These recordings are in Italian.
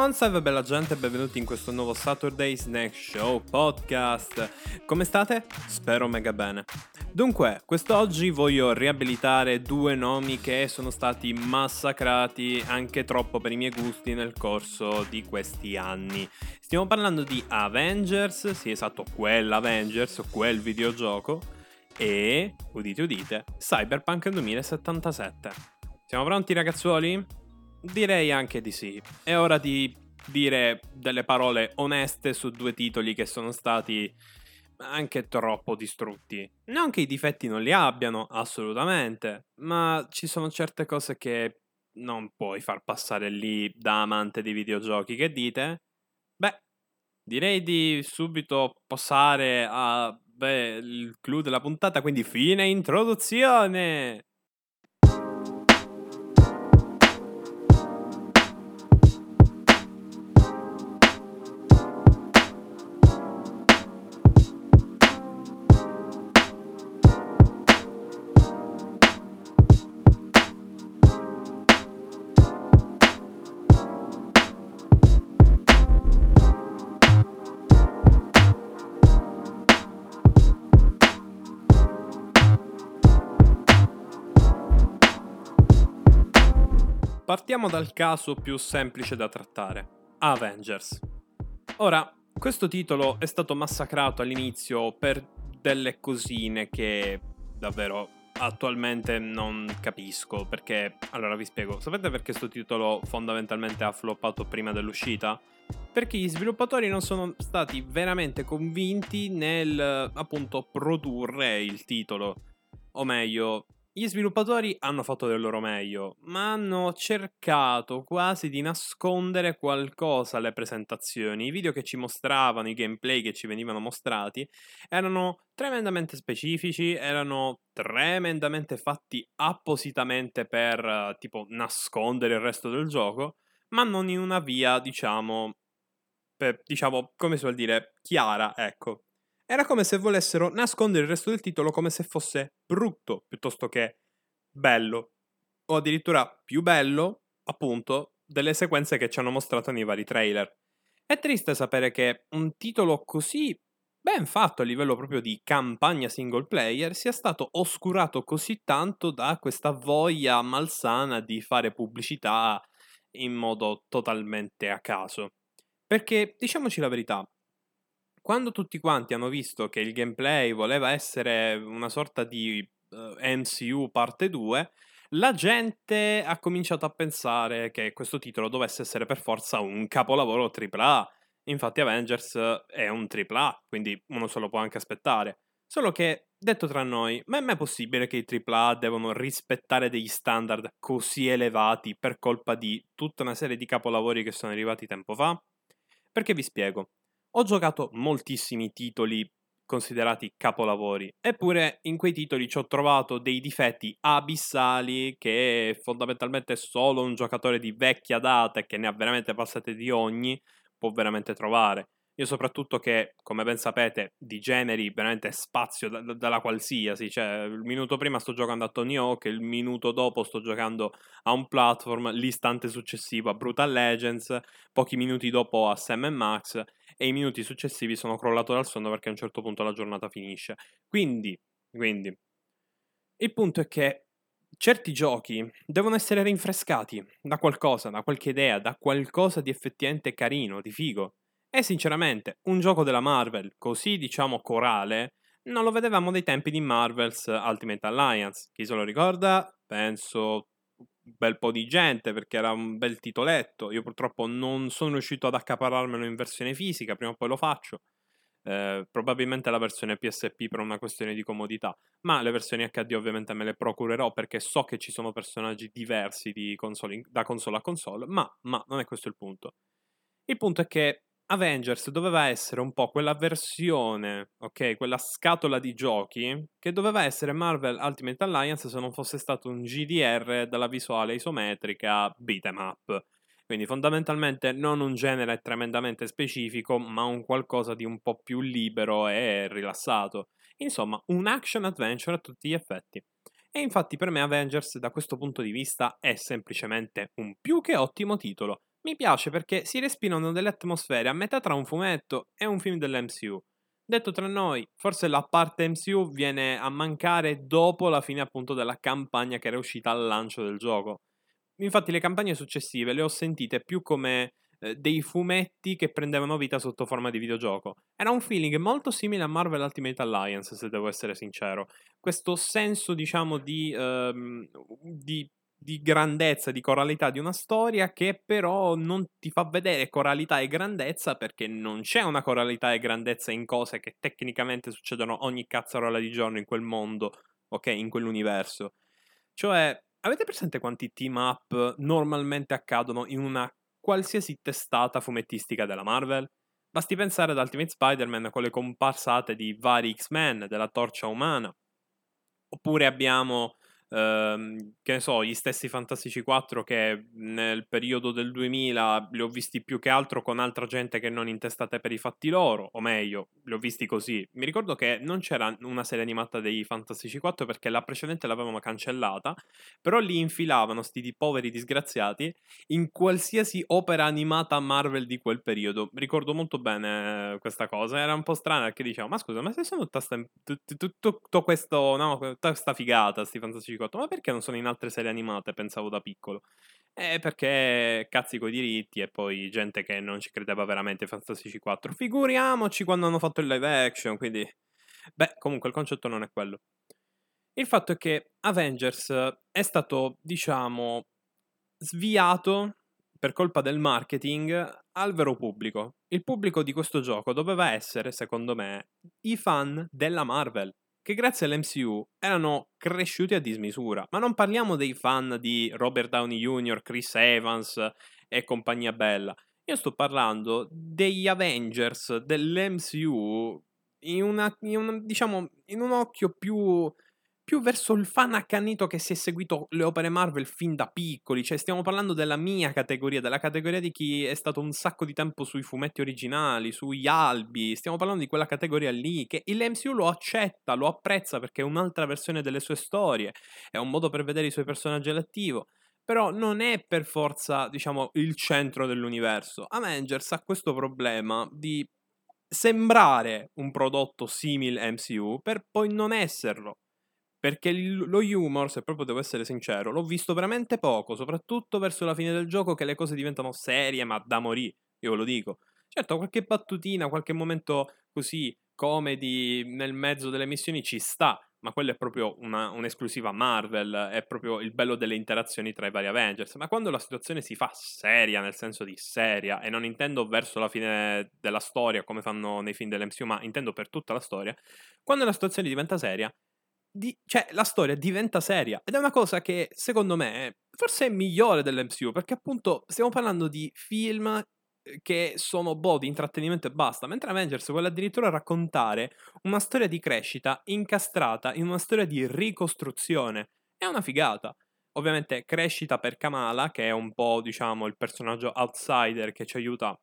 Buon salve bella gente benvenuti in questo nuovo Saturday Snack Show podcast. Come state? Spero mega bene. Dunque, quest'oggi voglio riabilitare due nomi che sono stati massacrati anche troppo per i miei gusti nel corso di questi anni. Stiamo parlando di Avengers, sì esatto, quell'Avengers, quel videogioco, e, udite udite, Cyberpunk 2077. Siamo pronti ragazzuoli? Direi anche di sì. È ora di dire delle parole oneste su due titoli che sono stati anche troppo distrutti. Non che i difetti non li abbiano, assolutamente, ma ci sono certe cose che non puoi far passare lì da amante di videogiochi. Che dite? Beh, direi di subito passare a beh, il clou della puntata, quindi fine introduzione. Partiamo dal caso più semplice da trattare, Avengers. Ora, questo titolo è stato massacrato all'inizio per delle cosine che davvero attualmente non capisco perché allora vi spiego sapete perché questo titolo fondamentalmente ha floppato prima dell'uscita perché gli sviluppatori non sono stati veramente convinti nel appunto produrre il titolo o meglio gli sviluppatori hanno fatto del loro meglio, ma hanno cercato quasi di nascondere qualcosa alle presentazioni. I video che ci mostravano, i gameplay che ci venivano mostrati, erano tremendamente specifici, erano tremendamente fatti appositamente per tipo nascondere il resto del gioco, ma non in una via, diciamo, per, diciamo, come si vuol dire, chiara, ecco. Era come se volessero nascondere il resto del titolo come se fosse brutto piuttosto che bello. O addirittura più bello, appunto, delle sequenze che ci hanno mostrato nei vari trailer. È triste sapere che un titolo così ben fatto a livello proprio di campagna single player sia stato oscurato così tanto da questa voglia malsana di fare pubblicità in modo totalmente a caso. Perché diciamoci la verità, quando tutti quanti hanno visto che il gameplay voleva essere una sorta di uh, eh, MCU parte 2, la gente ha cominciato a pensare che questo titolo dovesse essere per forza un capolavoro AAA. Infatti Avengers è un AAA, quindi uno se lo può anche aspettare. Solo che, detto tra noi, ma è mai possibile che i AAA devono rispettare degli standard così elevati per colpa di tutta una serie di capolavori che sono arrivati tempo fa? Perché vi spiego. Ho giocato moltissimi titoli considerati capolavori, eppure in quei titoli ci ho trovato dei difetti abissali che fondamentalmente solo un giocatore di vecchia data e che ne ha veramente passate di ogni può veramente trovare. Io soprattutto che, come ben sapete, di generi veramente spazio da, da, dalla qualsiasi, cioè il minuto prima sto giocando a Tony Hawk, il minuto dopo sto giocando a un platform, l'istante successivo a Brutal Legends, pochi minuti dopo a Sam Max e i minuti successivi sono crollato dal sonno perché a un certo punto la giornata finisce. Quindi, quindi, il punto è che certi giochi devono essere rinfrescati da qualcosa, da qualche idea, da qualcosa di effettivamente carino, di figo. E sinceramente, un gioco della Marvel, così diciamo corale, non lo vedevamo dai tempi di Marvel's Ultimate Alliance. Chi se lo ricorda? Penso bel po' di gente perché era un bel titoletto. Io purtroppo non sono riuscito ad accaparrarmelo in versione fisica, prima o poi lo faccio. Eh, probabilmente la versione PSP per una questione di comodità, ma le versioni HD ovviamente me le procurerò perché so che ci sono personaggi diversi console in, da console a console, ma, ma non è questo il punto. Il punto è che Avengers doveva essere un po' quella versione, ok, quella scatola di giochi che doveva essere Marvel Ultimate Alliance se non fosse stato un GDR dalla visuale isometrica beat'em up. Quindi fondamentalmente non un genere tremendamente specifico, ma un qualcosa di un po' più libero e rilassato. Insomma, un action adventure a tutti gli effetti. E infatti per me Avengers da questo punto di vista è semplicemente un più che ottimo titolo Mi piace perché si respirano delle atmosfere a metà tra un fumetto e un film dell'MCU. Detto tra noi, forse la parte MCU viene a mancare dopo la fine appunto della campagna che era uscita al lancio del gioco. Infatti le campagne successive le ho sentite più come eh, dei fumetti che prendevano vita sotto forma di videogioco. Era un feeling molto simile a Marvel Ultimate Alliance, se devo essere sincero. Questo senso, diciamo, di, ehm, di di grandezza, di coralità di una storia che però non ti fa vedere coralità e grandezza perché non c'è una coralità e grandezza in cose che tecnicamente succedono ogni cazzarola di giorno in quel mondo, ok, in quell'universo. Cioè, avete presente quanti team up normalmente accadono in una qualsiasi testata fumettistica della Marvel? Basti pensare ad Ultimate Spider-Man con le comparsate di vari X-Men, della torcia umana. Oppure abbiamo Ehm, che ne so, gli stessi Fantastici 4 che nel periodo del 2000 li ho visti più che altro con altra gente che non intestate per i fatti loro, o meglio, li ho visti così. Mi ricordo che non c'era una serie animata dei Fantastici 4 perché la precedente l'avevamo cancellata, però li infilavano sti poveri disgraziati in qualsiasi opera animata Marvel di quel periodo. Ricordo molto bene questa cosa, era un po' strana perché dicevo, ma scusa, ma se sono tutto questo, no, tutta questa figata, sti Fantastici 4, ma perché non sono in altre serie animate? Pensavo da piccolo. Eh, perché cazzi coi diritti e poi gente che non ci credeva veramente Fantastici 4. Figuriamoci quando hanno fatto il live action, quindi... Beh, comunque il concetto non è quello. Il fatto è che Avengers è stato, diciamo, sviato per colpa del marketing al vero pubblico. Il pubblico di questo gioco doveva essere, secondo me, i fan della Marvel che grazie all'MCU erano cresciuti a dismisura. Ma non parliamo dei fan di Robert Downey Jr., Chris Evans e compagnia bella. Io sto parlando degli Avengers dell'MCU in, una, in, un, diciamo, in un occhio più più verso il fan accanito che si è seguito le opere Marvel fin da piccoli, cioè stiamo parlando della mia categoria, della categoria di chi è stato un sacco di tempo sui fumetti originali, sugli albi, stiamo parlando di quella categoria lì che il MCU lo accetta, lo apprezza perché è un'altra versione delle sue storie, è un modo per vedere i suoi personaggi all'attivo però non è per forza, diciamo, il centro dell'universo. Avengers ha questo problema di sembrare un prodotto simile MCU per poi non esserlo. Perché lo humor, se proprio devo essere sincero, l'ho visto veramente poco, soprattutto verso la fine del gioco che le cose diventano serie, ma da morì, io ve lo dico. Certo, qualche battutina, qualche momento così comedy nel mezzo delle missioni ci sta, ma quello è proprio una, un'esclusiva Marvel, è proprio il bello delle interazioni tra i vari Avengers. Ma quando la situazione si fa seria, nel senso di seria, e non intendo verso la fine della storia come fanno nei film dell'MCU, ma intendo per tutta la storia, quando la situazione diventa seria, di, cioè, la storia diventa seria ed è una cosa che secondo me forse è migliore dell'MCU perché appunto stiamo parlando di film eh, che sono boh di intrattenimento e basta, mentre Avengers vuole addirittura raccontare una storia di crescita incastrata in una storia di ricostruzione. È una figata. Ovviamente crescita per Kamala, che è un po', diciamo, il personaggio outsider che ci aiuta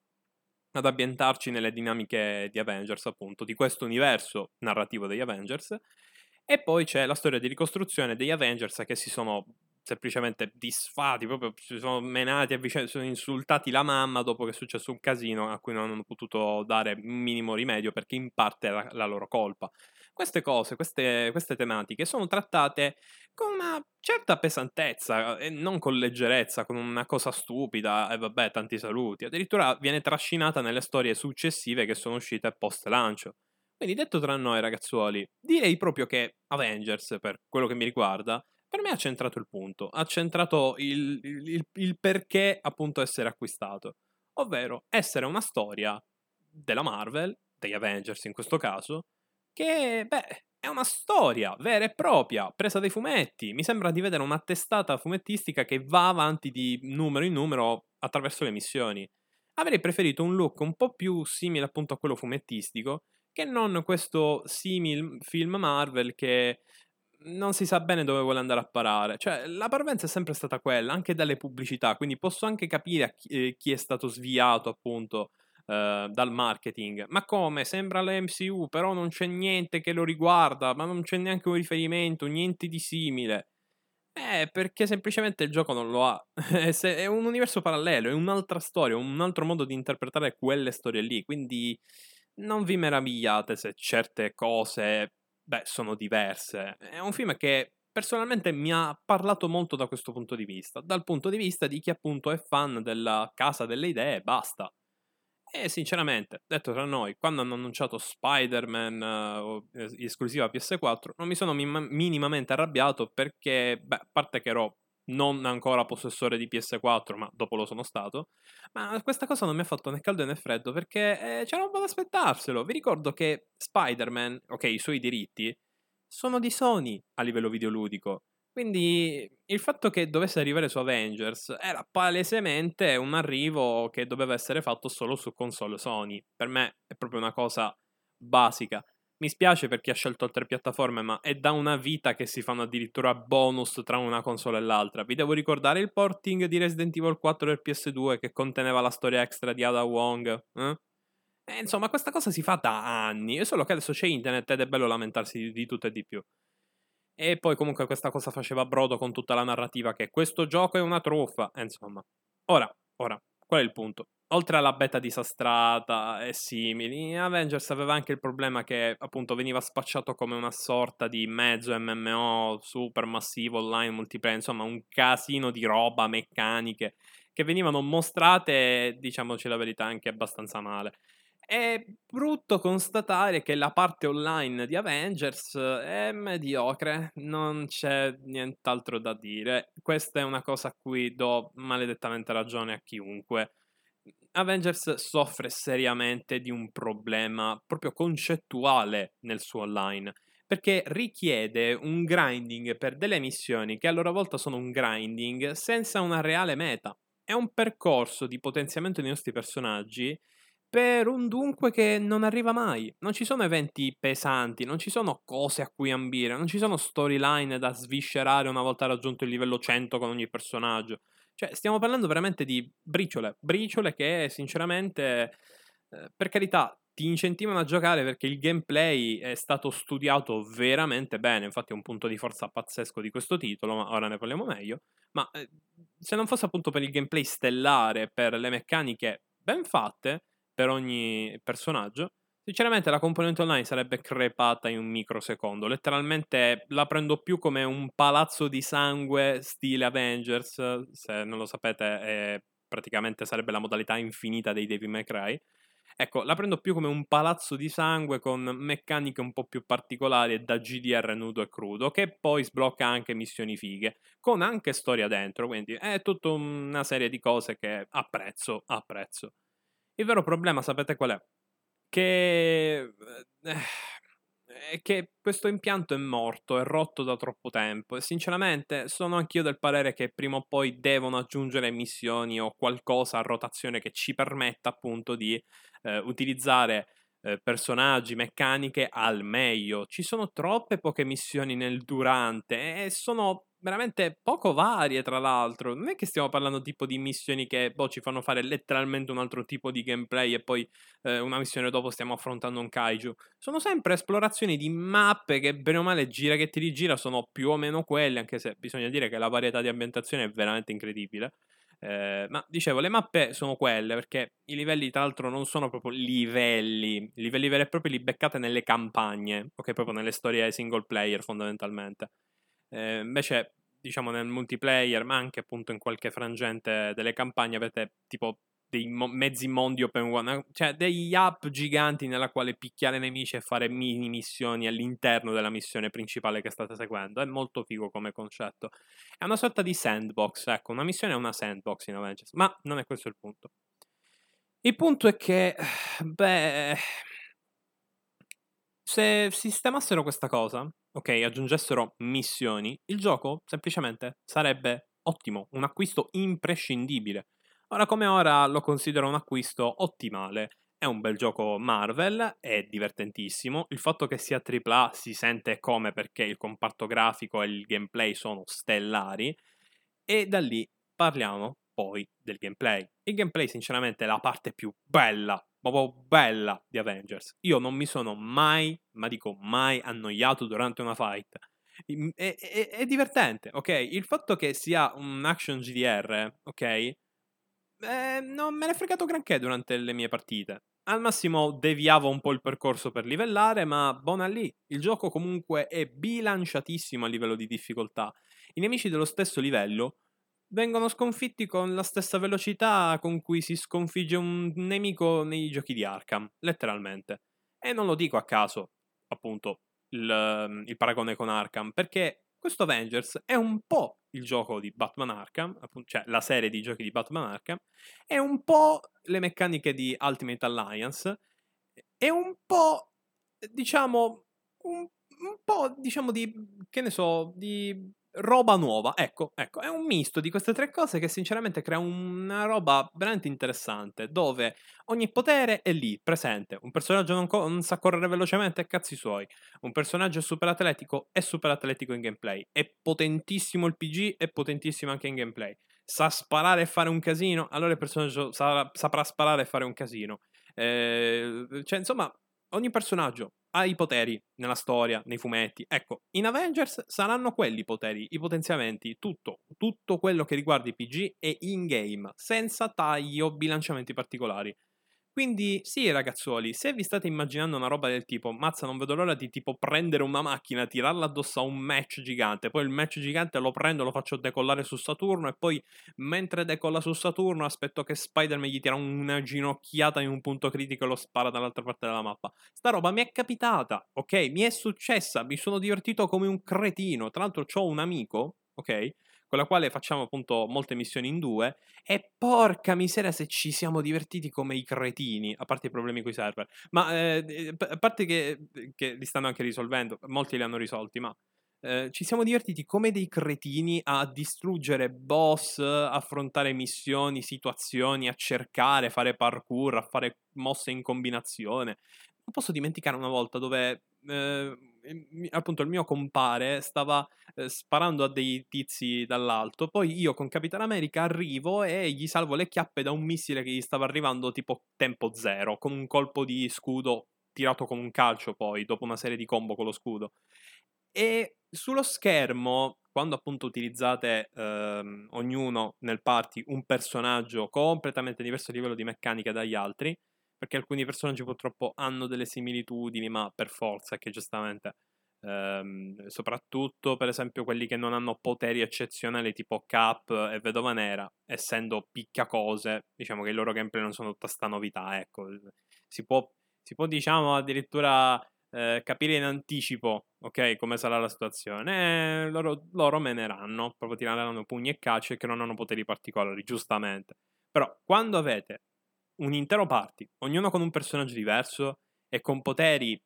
ad ambientarci nelle dinamiche di Avengers, appunto, di questo universo narrativo degli Avengers. E poi c'è la storia di ricostruzione degli Avengers che si sono semplicemente disfatti, proprio si sono menati a vicenda, sono insultati la mamma dopo che è successo un casino a cui non hanno potuto dare un minimo rimedio perché in parte era la loro colpa. Queste cose, queste, queste tematiche sono trattate con una certa pesantezza e non con leggerezza, con una cosa stupida e vabbè, tanti saluti. Addirittura viene trascinata nelle storie successive che sono uscite post lancio. Quindi detto tra noi ragazzuoli, direi proprio che Avengers, per quello che mi riguarda, per me ha centrato il punto, ha centrato il, il, il perché appunto essere acquistato, ovvero essere una storia della Marvel, degli Avengers in questo caso, che beh, è una storia vera e propria, presa dai fumetti. Mi sembra di vedere una testata fumettistica che va avanti di numero in numero attraverso le missioni. Avrei preferito un look un po' più simile appunto a quello fumettistico, che non questo simil film Marvel che non si sa bene dove vuole andare a parare. Cioè, la parvenza è sempre stata quella, anche dalle pubblicità, quindi posso anche capire chi, eh, chi è stato sviato, appunto, eh, dal marketing. Ma come? Sembra l'MCU, però non c'è niente che lo riguarda, ma non c'è neanche un riferimento, niente di simile. Eh, perché semplicemente il gioco non lo ha. è un universo parallelo, è un'altra storia, un altro modo di interpretare quelle storie lì. Quindi non vi meravigliate se certe cose, beh, sono diverse. È un film che personalmente mi ha parlato molto da questo punto di vista, dal punto di vista di chi appunto è fan della casa delle idee, basta. E sinceramente, detto tra noi, quando hanno annunciato Spider-Man uh, esclusiva PS4, non mi sono mi- minimamente arrabbiato perché, beh, a parte che ero non ancora possessore di PS4, ma dopo lo sono stato, ma questa cosa non mi ha fatto né caldo né freddo perché eh, c'era un po' da aspettarselo. Vi ricordo che Spider-Man, ok, i suoi diritti, sono di Sony a livello videoludico. Quindi il fatto che dovesse arrivare su Avengers era palesemente un arrivo che doveva essere fatto solo su console Sony. Per me è proprio una cosa basica. Mi spiace per chi ha scelto altre piattaforme, ma è da una vita che si fanno addirittura bonus tra una console e l'altra. Vi devo ricordare il porting di Resident Evil 4 del PS2 che conteneva la storia extra di Ada Wong? Eh? E, insomma, questa cosa si fa da anni, è solo che adesso c'è internet ed è bello lamentarsi di, di tutto e di più. E poi comunque questa cosa faceva brodo con tutta la narrativa che questo gioco è una truffa, e insomma. Ora, ora, qual è il punto? Oltre alla beta disastrata e simili, Avengers aveva anche il problema che appunto veniva spacciato come una sorta di mezzo MMO super massivo online multiplayer, insomma un casino di roba, meccaniche che venivano mostrate, diciamoci la verità, anche abbastanza male. È brutto constatare che la parte online di Avengers è mediocre, non c'è nient'altro da dire. Questa è una cosa a cui do maledettamente ragione a chiunque. Avengers soffre seriamente di un problema proprio concettuale nel suo online, perché richiede un grinding per delle missioni che a loro volta sono un grinding senza una reale meta. È un percorso di potenziamento dei nostri personaggi per un dunque che non arriva mai. Non ci sono eventi pesanti, non ci sono cose a cui ambire, non ci sono storyline da sviscerare una volta raggiunto il livello 100 con ogni personaggio. Cioè, stiamo parlando veramente di briciole, briciole che sinceramente, eh, per carità, ti incentivano a giocare perché il gameplay è stato studiato veramente bene, infatti è un punto di forza pazzesco di questo titolo, ma ora ne parliamo meglio. Ma eh, se non fosse appunto per il gameplay stellare, per le meccaniche ben fatte per ogni personaggio, Sinceramente la componente online sarebbe crepata in un microsecondo. Letteralmente la prendo più come un palazzo di sangue stile Avengers. Se non lo sapete, è, praticamente sarebbe la modalità infinita dei Devil May Cry. Ecco, la prendo più come un palazzo di sangue con meccaniche un po' più particolari e da GDR nudo e crudo, che poi sblocca anche missioni fighe, con anche storia dentro, quindi è tutta una serie di cose che apprezzo, apprezzo. Il vero problema, sapete qual è? Che, eh, che questo impianto è morto, è rotto da troppo tempo. E sinceramente sono anch'io del parere che prima o poi devono aggiungere missioni o qualcosa a rotazione che ci permetta appunto di eh, utilizzare eh, personaggi, meccaniche al meglio. Ci sono troppe poche missioni nel durante e sono veramente poco varie, tra l'altro. Non è che stiamo parlando tipo di missioni che boh, ci fanno fare letteralmente un altro tipo di gameplay e poi eh, una missione dopo stiamo affrontando un kaiju. Sono sempre esplorazioni di mappe che bene o male gira che ti rigira sono più o meno quelle, anche se bisogna dire che la varietà di ambientazione è veramente incredibile. Eh, ma dicevo, le mappe sono quelle perché i livelli, tra l'altro, non sono proprio livelli, livelli veri e propri li beccate nelle campagne, ok, proprio nelle storie single player fondamentalmente. Eh, invece, diciamo, nel multiplayer, ma anche appunto in qualche frangente delle campagne, avete tipo dei mo- mezzi mondi open one, cioè degli app giganti nella quale picchiare nemici e fare mini missioni all'interno della missione principale che state seguendo. È molto figo come concetto. È una sorta di sandbox, ecco, una missione è una sandbox in Avengers, ma non è questo il punto. Il punto è che, beh, se sistemassero questa cosa, ok, aggiungessero missioni, il gioco semplicemente sarebbe ottimo, un acquisto imprescindibile. Ora come ora lo considero un acquisto ottimale. È un bel gioco Marvel, è divertentissimo. Il fatto che sia AAA si sente come perché il comparto grafico e il gameplay sono stellari. E da lì parliamo poi del gameplay. Il gameplay, sinceramente, è la parte più bella proprio bella di Avengers. Io non mi sono mai, ma dico mai, annoiato durante una fight. È, è, è, divertente, ok? Il fatto che sia un action GDR, ok? Eh, non me ne è fregato granché durante le mie partite. Al massimo deviavo un po' il percorso per livellare, ma buona lì. Il gioco comunque è bilanciatissimo a livello di difficoltà. I nemici dello stesso livello vengono sconfitti con la stessa velocità con cui si sconfigge un nemico nei giochi di Arkham, letteralmente. E non lo dico a caso, appunto, il, il paragone con Arkham, perché questo Avengers è un po' il gioco di Batman Arkham, cioè la serie di giochi di Batman Arkham, è un po' le meccaniche di Ultimate Alliance, è un po', diciamo, un, un po', diciamo, di, che ne so, di roba nuova. Ecco, ecco, è un misto di queste tre cose che sinceramente crea una roba veramente interessante, dove ogni potere è lì, presente. Un personaggio non, co- non sa correre velocemente, cazzi suoi. Un personaggio super atletico, è super atletico in gameplay. È potentissimo il PG, è potentissimo anche in gameplay. Sa sparare e fare un casino, allora il personaggio sarà, saprà sparare e fare un casino. Eh, cioè, insomma, ogni personaggio ha i poteri nella storia, nei fumetti. Ecco, in Avengers saranno quelli i poteri, i potenziamenti, tutto, tutto quello che riguarda i PG è in game, senza tagli o bilanciamenti particolari. Quindi sì ragazzuoli, se vi state immaginando una roba del tipo, mazza non vedo l'ora di tipo prendere una macchina, tirarla addosso a un match gigante, poi il match gigante lo prendo, lo faccio decollare su Saturno e poi mentre decolla su Saturno aspetto che Spider-Man gli tira una ginocchiata in un punto critico e lo spara dall'altra parte della mappa. Sta roba mi è capitata, ok? Mi è successa, mi sono divertito come un cretino, tra l'altro ho un amico, ok? Con la quale facciamo appunto molte missioni in due. E porca miseria se ci siamo divertiti come i cretini, a parte i problemi con i server. Ma eh, a parte che, che, li stanno anche risolvendo, molti li hanno risolti, ma eh, ci siamo divertiti come dei cretini a distruggere boss, affrontare missioni, situazioni, a cercare, fare parkour, a fare mosse in combinazione. Non posso dimenticare una volta dove eh, appunto il mio compare stava eh, sparando a dei tizi dall'alto, poi io con Capitan America arrivo e gli salvo le chiappe da un missile che gli stava arrivando tipo tempo zero, con un colpo di scudo tirato con un calcio poi, dopo una serie di combo con lo scudo. E sullo schermo, quando appunto utilizzate ehm, ognuno nel party un personaggio completamente diverso a livello di meccanica dagli altri, perché alcuni personaggi purtroppo hanno delle similitudini, ma per forza, che giustamente, ehm, soprattutto per esempio quelli che non hanno poteri eccezionali tipo Cap e Vedova Nera, essendo picchiacose, diciamo che i loro gameplay non sono tutta sta novità, ecco. Si può, si può diciamo, addirittura eh, capire in anticipo, ok, come sarà la situazione. E loro, loro meneranno, proprio tireranno pugni e calci che non hanno poteri particolari, giustamente. Però quando avete un intero party, ognuno con un personaggio diverso e con poteri,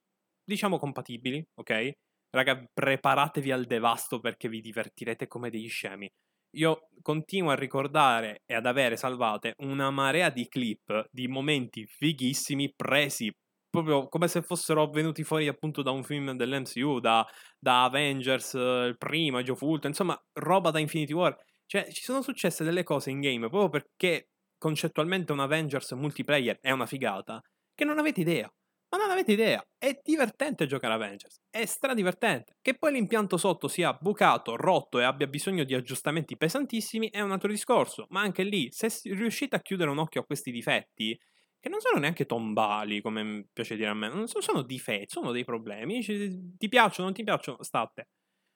diciamo, compatibili, ok? Raga, preparatevi al devasto perché vi divertirete come degli scemi. Io continuo a ricordare e ad avere salvate una marea di clip di momenti fighissimi presi proprio come se fossero venuti fuori appunto da un film dell'MCU, da, da Avengers, il primo, Age of insomma, roba da Infinity War. Cioè, ci sono successe delle cose in game proprio perché concettualmente un Avengers multiplayer è una figata, che non avete idea. Ma non avete idea, è divertente giocare Avengers, è stradivertente. Che poi l'impianto sotto sia bucato, rotto e abbia bisogno di aggiustamenti pesantissimi è un altro discorso, ma anche lì, se riuscite a chiudere un occhio a questi difetti, che non sono neanche tombali, come piace dire a me, non sono difetti, sono dei problemi, ti piacciono, non ti piacciono, state.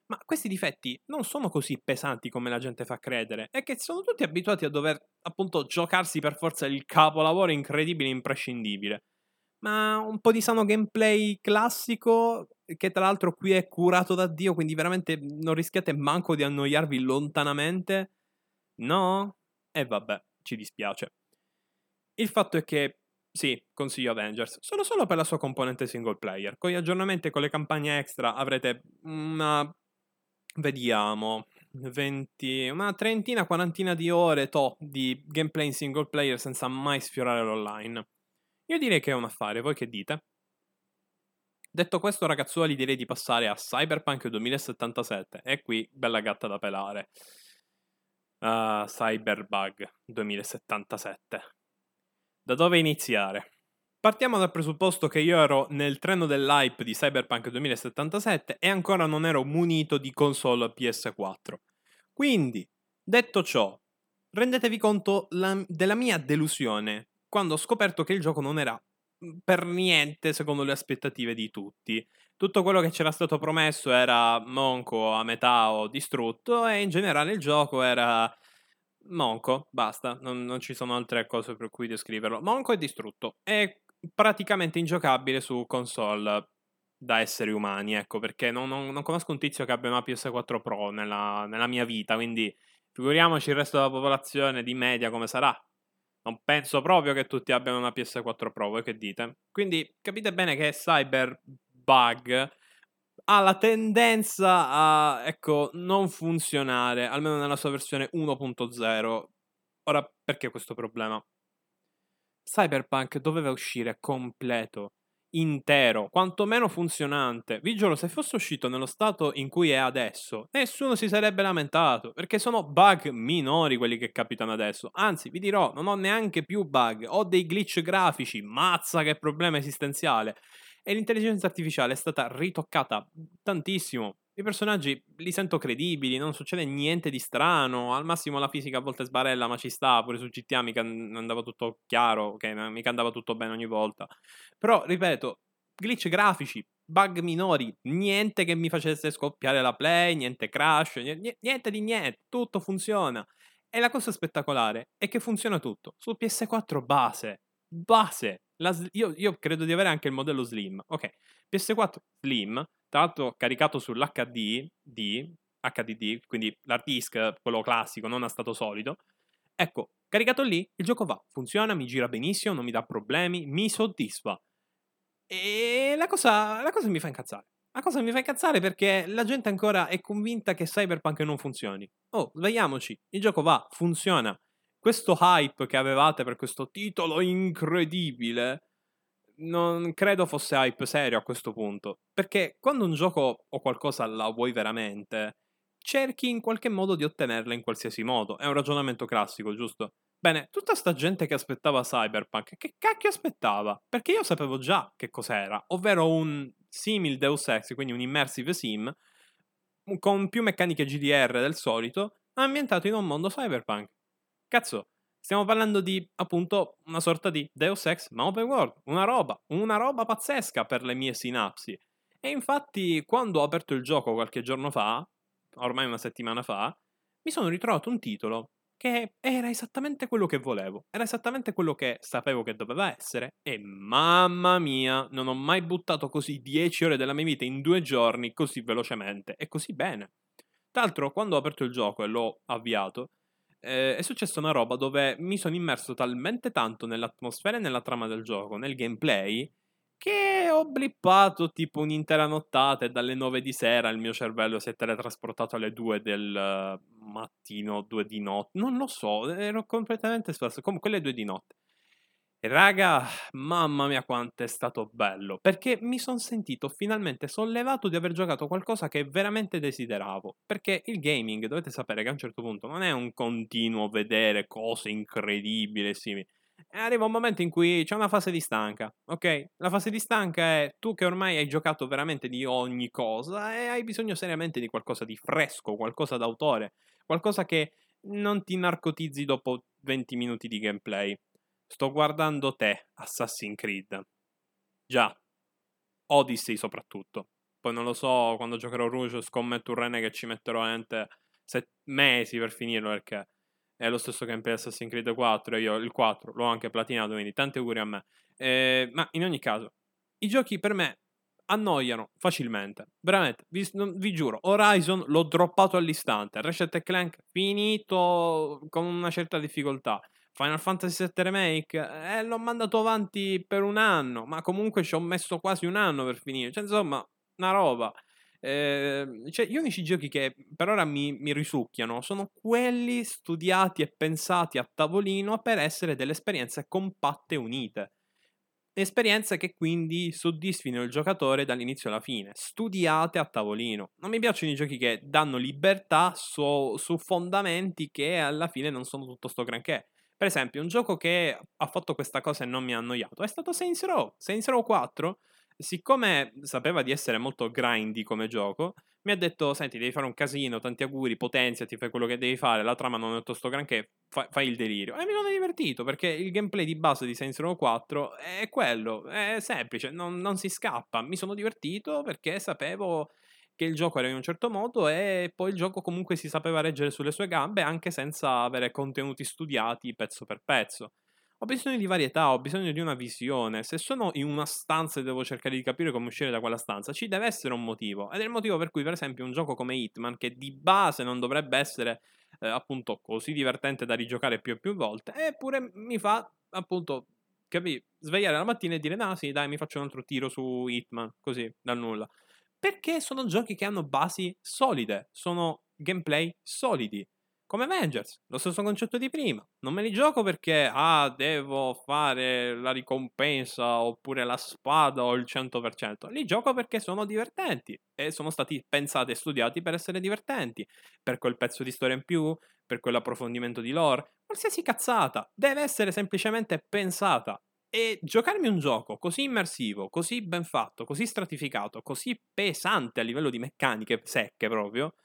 Ma questi difetti non sono così pesanti come la gente fa credere, è che sono tutti abituati a dover appunto giocarsi per forza il capolavoro incredibile e imprescindibile. Ma un po' di sano gameplay classico, che tra l'altro qui è curato da Dio, quindi veramente non rischiate manco di annoiarvi lontanamente? No? E vabbè, ci dispiace. Il fatto è che sì, consiglio Avengers, solo solo per la sua componente single player. Con gli aggiornamenti e con le campagne extra avrete una Vediamo. 20, una trentina, quarantina di ore to di gameplay in single player senza mai sfiorare l'online. Io direi che è un affare, voi che dite? Detto questo, ragazzuoli, direi di passare a Cyberpunk 2077. E qui, bella gatta da pelare. Uh, Cyberbug 2077. Da dove iniziare? Partiamo dal presupposto che io ero nel treno dell'hype di Cyberpunk 2077 e ancora non ero munito di console PS4. Quindi, detto ciò, rendetevi conto la, della mia delusione quando ho scoperto che il gioco non era mhmm, per niente secondo le aspettative di tutti. Tutto quello che c'era stato promesso era monco a metà o distrutto e in generale il gioco era monco, basta, non, non ci sono altre cose per cui descriverlo. Monco e distrutto. È praticamente ingiocabile su console da esseri umani, ecco, perché non, non, non conosco un tizio che abbia una PS4 Pro nella, nella mia vita, quindi figuriamoci il resto della popolazione di media come sarà. Non penso proprio che tutti abbiano una PS4 Pro, voi che dite? Quindi capite bene che Cyberbug ha la tendenza a, ecco, non funzionare, almeno nella sua versione 1.0. Ora, perché questo problema? Cyberpunk doveva uscire completo, intero, quantomeno funzionante. Vi giuro, se fosse uscito nello stato in cui è adesso, nessuno si sarebbe lamentato, perché sono bug minori quelli che capitano adesso. Anzi, vi dirò, non ho neanche più bug, ho dei glitch grafici, mazza che problema esistenziale. E l'intelligenza artificiale è stata ritoccata tantissimo. I personaggi li sento credibili, non succede niente di strano. Al massimo la fisica a volte sbarella, ma ci sta. Pure su GTA mica andava tutto chiaro, ok? Mica andava tutto bene ogni volta. Però, ripeto, glitch grafici, bug minori, niente che mi facesse scoppiare la play, niente crash, niente di niente, tutto funziona. E la cosa spettacolare è che funziona tutto su PS4 base. Base. io, io credo di avere anche il modello Slim. Ok, PS4 Slim tra l'altro caricato sull'HD, HDD, quindi l'hard disk, quello classico, non a stato solido. Ecco, caricato lì, il gioco va, funziona, mi gira benissimo, non mi dà problemi, mi soddisfa. E la cosa, la cosa mi fa incazzare. La cosa mi fa incazzare perché la gente ancora è convinta che Cyberpunk non funzioni. Oh, svegliamoci, il gioco va, funziona. Questo hype che avevate per questo titolo incredibile non credo fosse hype serio a questo punto. Perché quando un gioco o qualcosa la vuoi veramente, cerchi in qualche modo di ottenerla in qualsiasi modo. È un ragionamento classico, giusto? Bene, tutta sta gente che aspettava Cyberpunk, che cacchio aspettava? Perché io sapevo già che cos'era, ovvero un simil Deus Ex, quindi un immersive sim, con più meccaniche GDR del solito, ambientato in un mondo cyberpunk. Cazzo, Stiamo parlando di appunto una sorta di Deus Ex ma open world, una roba, una roba pazzesca per le mie sinapsi. E infatti quando ho aperto il gioco qualche giorno fa, ormai una settimana fa, mi sono ritrovato un titolo che era esattamente quello che volevo, era esattamente quello che sapevo che doveva essere e mamma mia, non ho mai buttato così 10 ore della mia vita in due giorni così velocemente e così bene. Tra l'altro, quando ho aperto il gioco e l'ho avviato, eh, è successa una roba dove mi sono immerso talmente tanto nell'atmosfera e nella trama del gioco, nel gameplay, che ho blippato tipo un'intera nottata e dalle 9 di sera il mio cervello si è teletrasportato alle 2 del mattino, 2 di notte. Non lo so, ero completamente sparso. Comunque le 2 di notte. Raga, mamma mia quanto è stato bello, perché mi sono sentito finalmente sollevato di aver giocato qualcosa che veramente desideravo, perché il gaming, dovete sapere che a un certo punto non è un continuo vedere cose incredibili, simili. Arriva un momento in cui c'è una fase di stanca, ok? La fase di stanca è tu che ormai hai giocato veramente di ogni cosa e hai bisogno seriamente di qualcosa di fresco, qualcosa d'autore, qualcosa che non ti narcotizzi dopo 20 minuti di gameplay. Sto guardando te, Assassin's Creed. Già, Odyssey soprattutto. Poi non lo so, quando giocherò Rouge scommetto un rene che ci metterò veramente set mesi per finirlo perché è lo stesso gameplay Assassin's Creed 4 e io il 4 l'ho anche platinato, quindi tanti auguri a me. Eh, ma in ogni caso, i giochi per me annoiano facilmente. Veramente, vi, vi, giuro, Horizon l'ho droppato all'istante, Ratchet Clank finito con una certa difficoltà. Final Fantasy VII Remake, eh, l'ho mandato avanti per un anno, ma comunque ci ho messo quasi un anno per finire. Cioè, insomma, una roba. Eh, cioè, gli unici giochi che per ora mi, mi, risucchiano sono quelli studiati e pensati a tavolino per essere delle esperienze compatte e unite. Esperienze che quindi soddisfino il giocatore dall'inizio alla fine, studiate a tavolino. Non mi piacciono i giochi che danno libertà su, su fondamenti che alla fine non sono tutto sto granché Per esempio, un gioco che ha fatto questa cosa e non mi ha annoiato è stato Saints Row. Saints Row 4, siccome sapeva di essere molto grindy come gioco, mi ha detto, senti, devi fare un casino, tanti auguri, potenziati, fai quello che devi fare, la trama non è tosto granché, fai, fai il delirio. E mi sono divertito, perché il gameplay di base di Saints Row 4 è quello, è semplice, non, non si scappa. Mi sono divertito perché sapevo che il gioco era in un certo modo e poi il gioco comunque si sapeva reggere sulle sue gambe anche senza avere contenuti studiati pezzo per pezzo. Ho bisogno di varietà, ho bisogno di una visione. Se sono in una stanza e devo cercare di capire come uscire da quella stanza, ci deve essere un motivo. Ed è il motivo per cui, per esempio, un gioco come Hitman, che di base non dovrebbe essere eh, appunto così divertente da rigiocare più e più volte, eppure mi fa appunto capì, svegliare la mattina e dire: No, sì, dai, mi faccio un altro tiro su Hitman, così, dal nulla. Perché sono giochi che hanno basi solide, sono gameplay solidi come Avengers, lo stesso concetto di prima. Non me li gioco perché, ah, devo fare la ricompensa oppure la spada o il 100%. Li gioco perché sono divertenti e sono stati pensati e studiati per essere divertenti. Per quel pezzo di storia in più, per quell'approfondimento di lore, qualsiasi cazzata. Deve essere semplicemente pensata. E giocarmi un gioco così immersivo, così ben fatto, così stratificato, così pesante a livello di meccaniche secche proprio,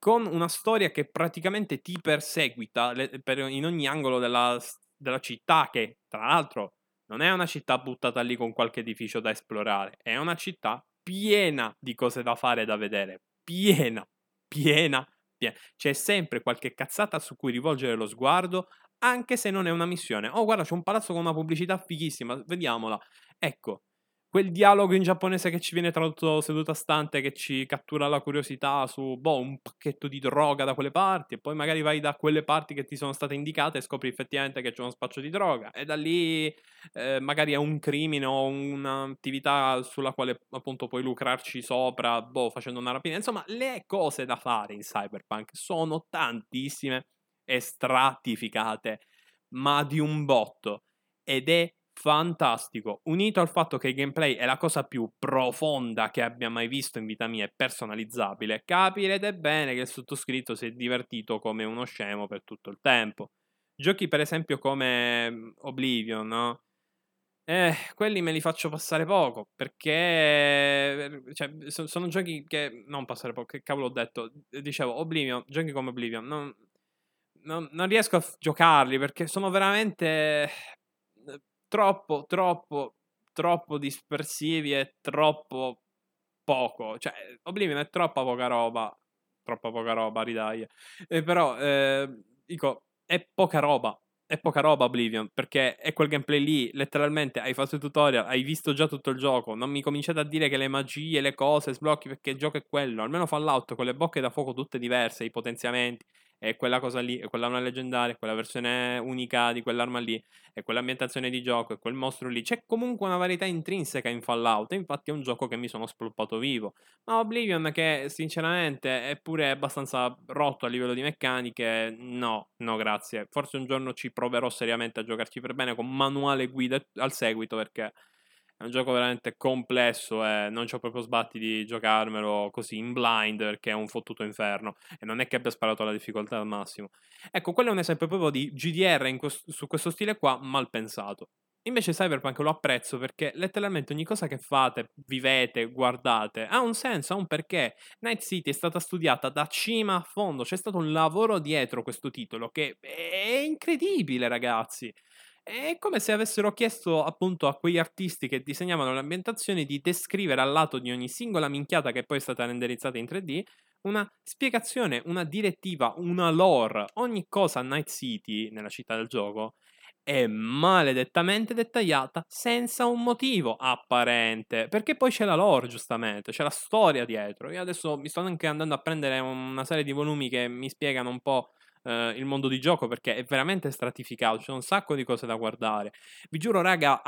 con una storia che praticamente ti perseguita per, in ogni angolo della, della città, che tra l'altro non è una città buttata lì con qualche edificio da esplorare, è una città piena di cose da fare e da vedere, piena, piena, piena. C'è sempre qualche cazzata su cui rivolgere lo sguardo, anche se non è una missione. Oh, guarda, c'è un palazzo con una pubblicità fighissima, vediamola. Ecco, quel dialogo in giapponese che ci viene tradotto seduta stante, che ci cattura la curiosità su, boh, un pacchetto di droga da quelle parti, e poi magari vai da quelle parti che ti sono state indicate e scopri effettivamente che c'è uno spaccio di droga, e da lì eh, magari è un crimine o un'attività sulla quale appunto puoi lucrarci sopra, boh, facendo una rapina. Insomma, le cose da fare in Cyberpunk sono tantissime stratificate, ma di un botto. Ed è fantastico, unito al fatto che il gameplay è la cosa più profonda che abbia mai visto in vita mia e personalizzabile, capirete bene che il sottoscritto si è divertito come uno scemo per tutto il tempo. Giochi per esempio come mm, Oblivion, no? Eh, quelli me li faccio passare poco perché cioè, sono giochi che non passare poco, che cavolo ho detto? Dicevo Oblivion, giochi come Oblivion, non, non, non riesco a giocarli perché sono veramente troppo, troppo, troppo dispersivi e troppo poco. Cioè, Oblivion è troppa poca roba. Troppa poca roba, ridai. Eh, però, eh, dico, è poca roba. È poca roba Oblivion, perché è quel gameplay lì, letteralmente hai fatto il tutorial, hai visto già tutto il gioco, non mi cominciate a dire che le magie, le cose, sblocchi, perché il gioco è quello, almeno Fallout con le bocche da fuoco tutte diverse, i potenziamenti, è quella cosa lì, è quella non leggendaria, è quella versione unica di quell'arma lì, è quell'ambientazione di gioco, è quel mostro lì. C'è comunque una varietà intrinseca in Fallout, infatti è un gioco che mi sono spolpato vivo. Ma Oblivion, che sinceramente è pure abbastanza rotto a livello di meccaniche, no, no grazie. Forse un giorno ci proverò seriamente a giocarci per bene con manuale guida al seguito perché è un gioco veramente complesso e non ho proprio sbatti di giocarmelo così in blind perché è un fottuto inferno e non è che abbia sparato la difficoltà al massimo. Ecco, quello è un esempio proprio di GDR questo, su questo stile qua mal pensato. Invece Cyberpunk lo apprezzo perché letteralmente ogni cosa che fate, vivete, guardate, ha un senso, ha un perché. Night City è stata studiata da cima a fondo, c'è stato un lavoro dietro questo titolo che è incredibile ragazzi. È come se avessero chiesto appunto a quegli artisti che disegnavano le ambientazioni di descrivere al lato di ogni singola minchiata che poi è stata renderizzata in 3D una spiegazione, una direttiva, una lore. Ogni cosa a Night City, nella città del gioco, è maledettamente dettagliata senza un motivo apparente. Perché poi c'è la lore, giustamente, c'è la storia dietro. Io adesso mi sto anche andando a prendere una serie di volumi che mi spiegano un po' eh, il mondo di gioco perché è veramente stratificato, c'è un sacco di cose da guardare. Vi giuro, raga,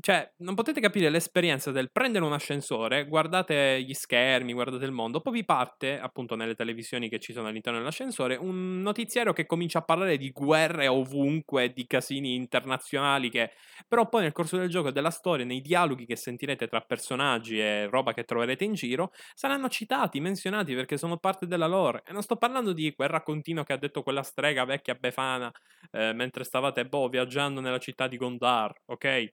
cioè, non potete capire l'esperienza del prendere un ascensore, guardate gli schermi, guardate il mondo, poi vi parte, appunto nelle televisioni che ci sono all'interno dell'ascensore, un notiziario che comincia a parlare di guerre ovunque, di casini internazionali che però poi nel corso del gioco e della storia, nei dialoghi che sentirete tra personaggi e roba che troverete in giro, saranno citati, menzionati perché sono parte della lore. E non sto parlando di guerra continua che ha detto quella strega vecchia befana eh, mentre stavate boh, viaggiando nella città di Gondar, ok?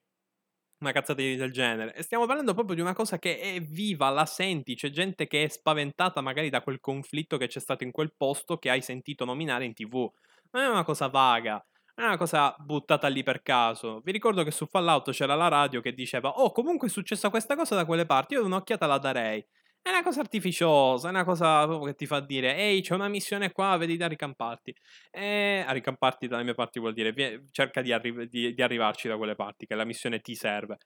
Una cazzata del genere. E stiamo parlando proprio di una cosa che è viva, la senti, c'è gente che è spaventata magari da quel conflitto che c'è stato in quel posto che hai sentito nominare in tv. Non è una cosa vaga, è una cosa buttata lì per caso. Vi ricordo che su Fallout c'era la radio che diceva: Oh, comunque è successa questa cosa da quelle parti. Io un'occhiata la darei. È una cosa artificiosa, è una cosa proprio che ti fa dire: Ehi, c'è una missione qua, vedi da ricamparti. E a ricamparti dalle mie parti vuol dire: cerca di, arri- di, di arrivarci da quelle parti, che la missione ti serve.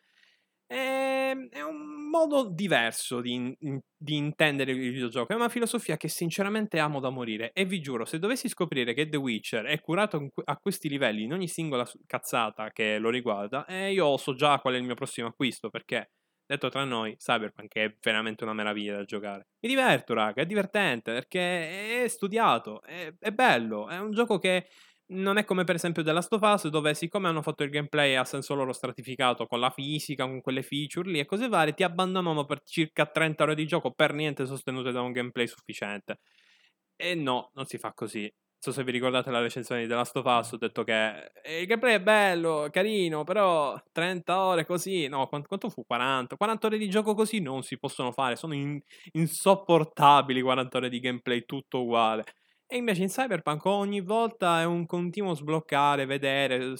Ehm, è un modo diverso di, di, intendere il videogioco. È una filosofia che sinceramente amo da morire. E vi giuro, se dovessi scoprire che The Witcher è curato a questi livelli in ogni singola cazzata che lo riguarda, eh, io so già qual è il mio prossimo acquisto. Perché, detto tra noi, Cyberpunk è veramente una meraviglia da giocare. Mi diverto, raga, è divertente perché è studiato, è, è bello. È un gioco che non è come per esempio The Last of Us, dove siccome hanno fatto il gameplay a senso loro stratificato con la fisica, con quelle feature lì e cose varie, ti abbandonano per circa 30 ore di gioco per niente sostenute da un gameplay sufficiente. E no, non si fa così. Non so se vi ricordate la recensione di The Last of Us, ho detto che il gameplay è bello, carino, però 30 ore così, no, quanto, quanto fu? 40? 40 ore di gioco così non si possono fare, sono in, insopportabili 40 ore di gameplay tutto uguale. E invece in Cyberpunk ogni volta è un continuo sbloccare, vedere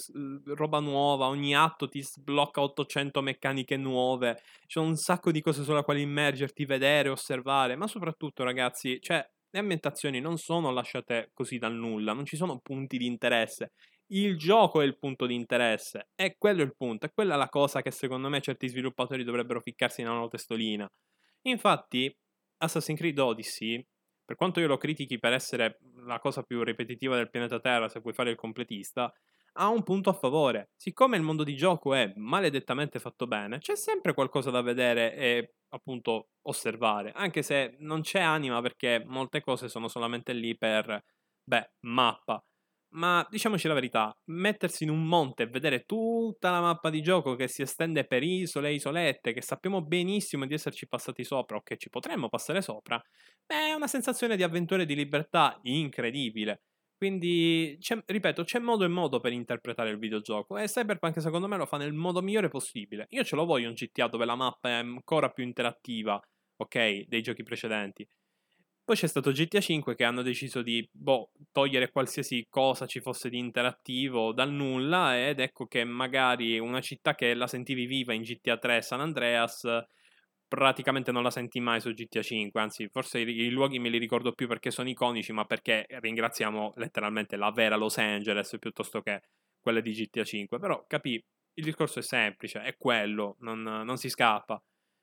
roba nuova, ogni atto ti sblocca 800 meccaniche nuove, c'è un sacco di cose sulle quali immergerti, vedere, osservare, ma soprattutto ragazzi, cioè le ambientazioni non sono lasciate così dal nulla, non ci sono punti di interesse. Il gioco è il punto di interesse, è quello il punto, è quella la cosa che secondo me certi sviluppatori dovrebbero ficcarsi nella loro testolina. Infatti, Assassin's Creed Odyssey per quanto io lo critichi per essere la cosa più ripetitiva del pianeta Terra, se vuoi fare il completista, ha un punto a favore. Siccome il mondo di gioco è maledettamente fatto bene, c'è sempre qualcosa da vedere e appunto osservare, anche se non c'è anima perché molte cose sono solamente lì per, beh, mappa. Ma diciamoci la verità, mettersi in un monte e vedere tutta la mappa di gioco che si estende per isole e isolette, che sappiamo benissimo di esserci passati sopra o che ci potremmo passare sopra, beh, è una sensazione di avventura e di libertà incredibile. Quindi, ripeto, c'è modo e modo per interpretare il videogioco e Cyberpunk secondo me lo fa nel modo migliore possibile. Io ce lo voglio un GTA dove la mappa è ancora più interattiva, ok, dei giochi precedenti. Poi c'è stato GTA 5 che hanno deciso di boh, togliere qualsiasi cosa ci fosse di interattivo dal nulla ed ecco che magari una città che la sentivi viva in GTA 3 San Andreas praticamente non la senti mai su GTA 5, anzi forse i, i, luoghi me li ricordo più perché sono iconici, ma perché ringraziamo letteralmente la vera Los Angeles piuttosto che quelle di GTA 5, però capì, il discorso è semplice, è quello, non, non si scappa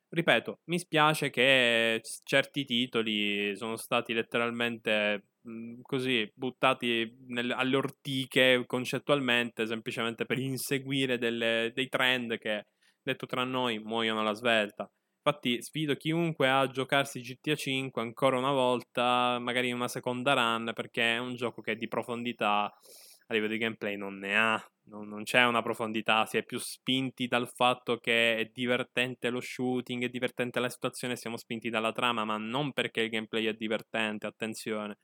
ripeto, mi spiace che certi titoli sono stati letteralmente mh, così buttati nel, alle ortiche concettualmente, semplicemente per inseguire delle, dei trend che, detto tra noi, muoiono alla svelta. Infatti sfido chiunque a giocarsi GTA 5 ancora una volta, magari in una seconda run, perché è un gioco che di profondità a livello di gameplay non ne ha, non, non, c'è una profondità, si è più spinti dal fatto che è divertente lo shooting, è divertente la situazione, siamo spinti dalla trama, ma non perché il gameplay è divertente, attenzione.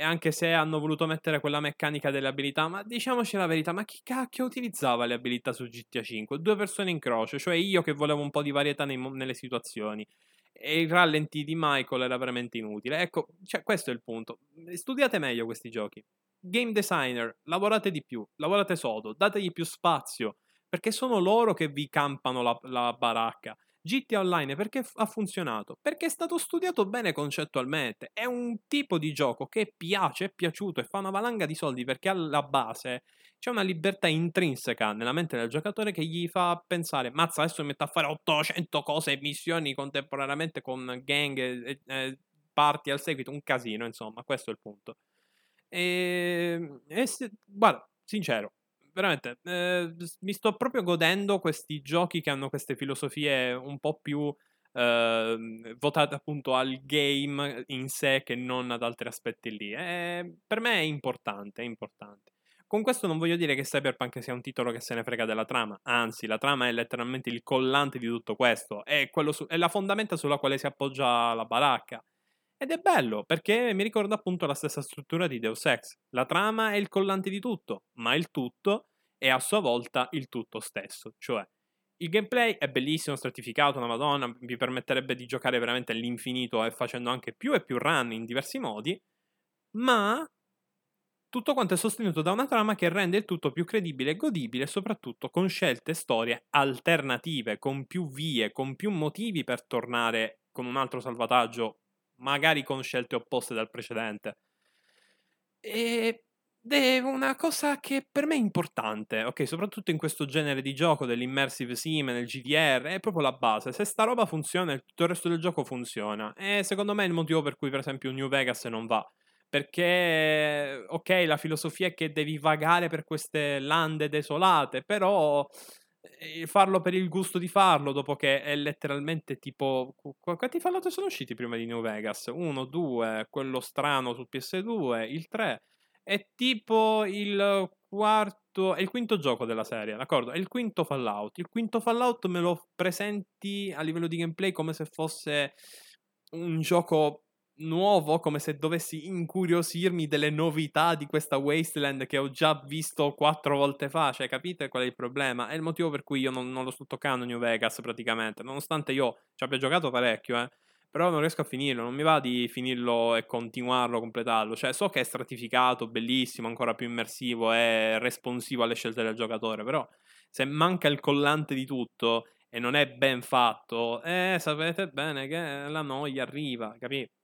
Anche se hanno voluto mettere quella meccanica delle abilità, ma diciamoci la verità, ma chi cacchio utilizzava le abilità su GTA 5? Due persone in croce, cioè io che volevo un po' di varietà nei, nelle situazioni. E il rallenti di Michael era veramente inutile. Ecco, cioè, questo è il punto. Studiate meglio questi giochi game designer, lavorate di più, lavorate sodo, dategli più spazio, perché sono loro che vi campano la, la baracca. GTA Online perché ha funzionato? Perché è stato studiato bene concettualmente. È un tipo di gioco che piace, è piaciuto e fa una valanga di soldi perché alla base c'è una libertà intrinseca nella mente del giocatore che gli fa pensare: Mazza, adesso mi metto a fare 800 cose e missioni contemporaneamente con gang e, e parti al seguito. Un casino, insomma, questo è il punto. E, e se, guarda, sincero, veramente, eh, mi sto proprio godendo questi giochi che hanno queste filosofie un po' più eh, votate appunto al game in sé che non ad altri aspetti lì. E per me è importante, è importante. Con questo non voglio dire che Cyberpunk sia un titolo che se ne frega della trama, anzi, la trama è letteralmente il collante di tutto questo, è, su- è la fondamenta sulla quale si appoggia la baracca. Ed è bello perché mi ricorda appunto la stessa struttura di Deus Ex. La trama è il collante di tutto, ma il tutto è a sua volta il tutto stesso. Cioè, il gameplay è bellissimo, stratificato, una madonna, vi permetterebbe di giocare veramente all'infinito e facendo anche più e più run in diversi modi, ma tutto quanto è sostenuto da una trama che rende il tutto più credibile e godibile, soprattutto con scelte e storie alternative, con più vie, con più motivi per tornare con un altro salvataggio, magari con scelte opposte dal precedente. Ed è una cosa che per me è importante, ok? Soprattutto in questo genere di gioco dell'immersive sim, nel GDR, è proprio la base. Se sta roba funziona, tutto il resto del gioco funziona. E secondo me è il motivo per cui, per esempio, New Vegas non va perché, ok, la filosofia è che devi vagare per queste lande desolate, però farlo per il gusto di farlo, dopo che è letteralmente tipo... Quanti Fallout sono usciti prima di New Vegas? Uno, due, quello strano su PS2, il 3. È tipo il quarto... È il quinto gioco della serie, d'accordo? È il quinto Fallout. Il quinto Fallout me lo presenti a livello di gameplay come se fosse un gioco nuovo, come se dovessi incuriosirmi delle novità di questa Wasteland che ho già visto quattro volte fa. Cioè, capite qual è il problema? È il motivo per cui io non, non lo sto toccando New Vegas praticamente. Nonostante io ci abbia giocato parecchio, eh. Però non riesco a finirlo, non mi va di finirlo e continuarlo, completarlo. Cioè, so che è stratificato, bellissimo, ancora più immersivo e responsivo alle scelte del giocatore, però se manca il collante di tutto e non è ben fatto, eh, sapete bene che la noia arriva, capito?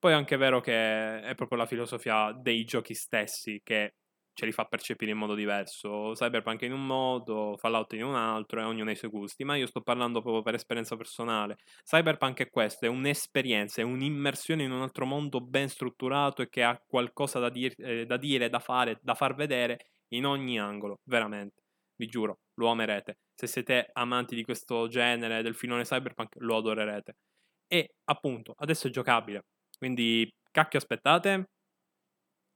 Poi è anche vero che è proprio la filosofia dei giochi stessi che ce li fa percepire in modo diverso. Cyberpunk in un modo, Fallout in un altro e ognuno ha i suoi gusti. Ma io sto parlando proprio per esperienza personale. Cyberpunk è questo, è un'esperienza, è un'immersione in un altro mondo ben strutturato e che ha qualcosa da, dir- eh, da dire, da fare, da far vedere in ogni angolo, veramente. Vi giuro, lo amerete. Se siete amanti di questo genere, del filone Cyberpunk, lo adorerete. E appunto, adesso è giocabile quindi, cacchio aspettate?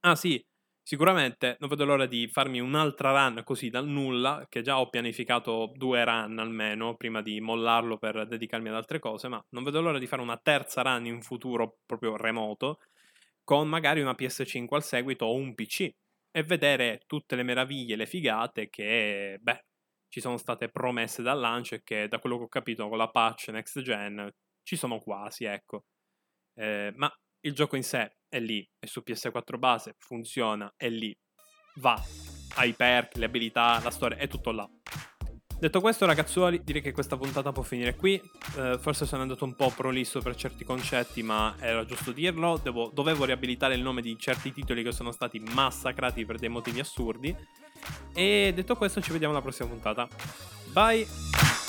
Ah sì, sicuramente non vedo l'ora di farmi un'altra run così dal nulla, che già ho pianificato due run almeno prima di mollarlo per dedicarmi ad altre cose, ma non vedo l'ora di fare una terza run in futuro proprio remoto, con magari una PS5 al seguito o un PC, e vedere tutte le meraviglie, le figate che, beh, ci sono state promesse dal lancio e che da quello che ho capito con la patch next gen ci sono quasi, ecco. Eh, ma il gioco in sé è lì, è su PS4 base, funziona, è lì, va, ha i perk, le abilità, la storia, è tutto là. Detto questo, ragazzuoli, direi che questa puntata può finire qui. Eh, forse sono andato un po' prolisso per certi concetti, ma era giusto dirlo. Devo, dovevo riabilitare il nome di certi titoli che sono stati massacrati per dei motivi assurdi. E detto questo, ci vediamo alla prossima puntata. Bye!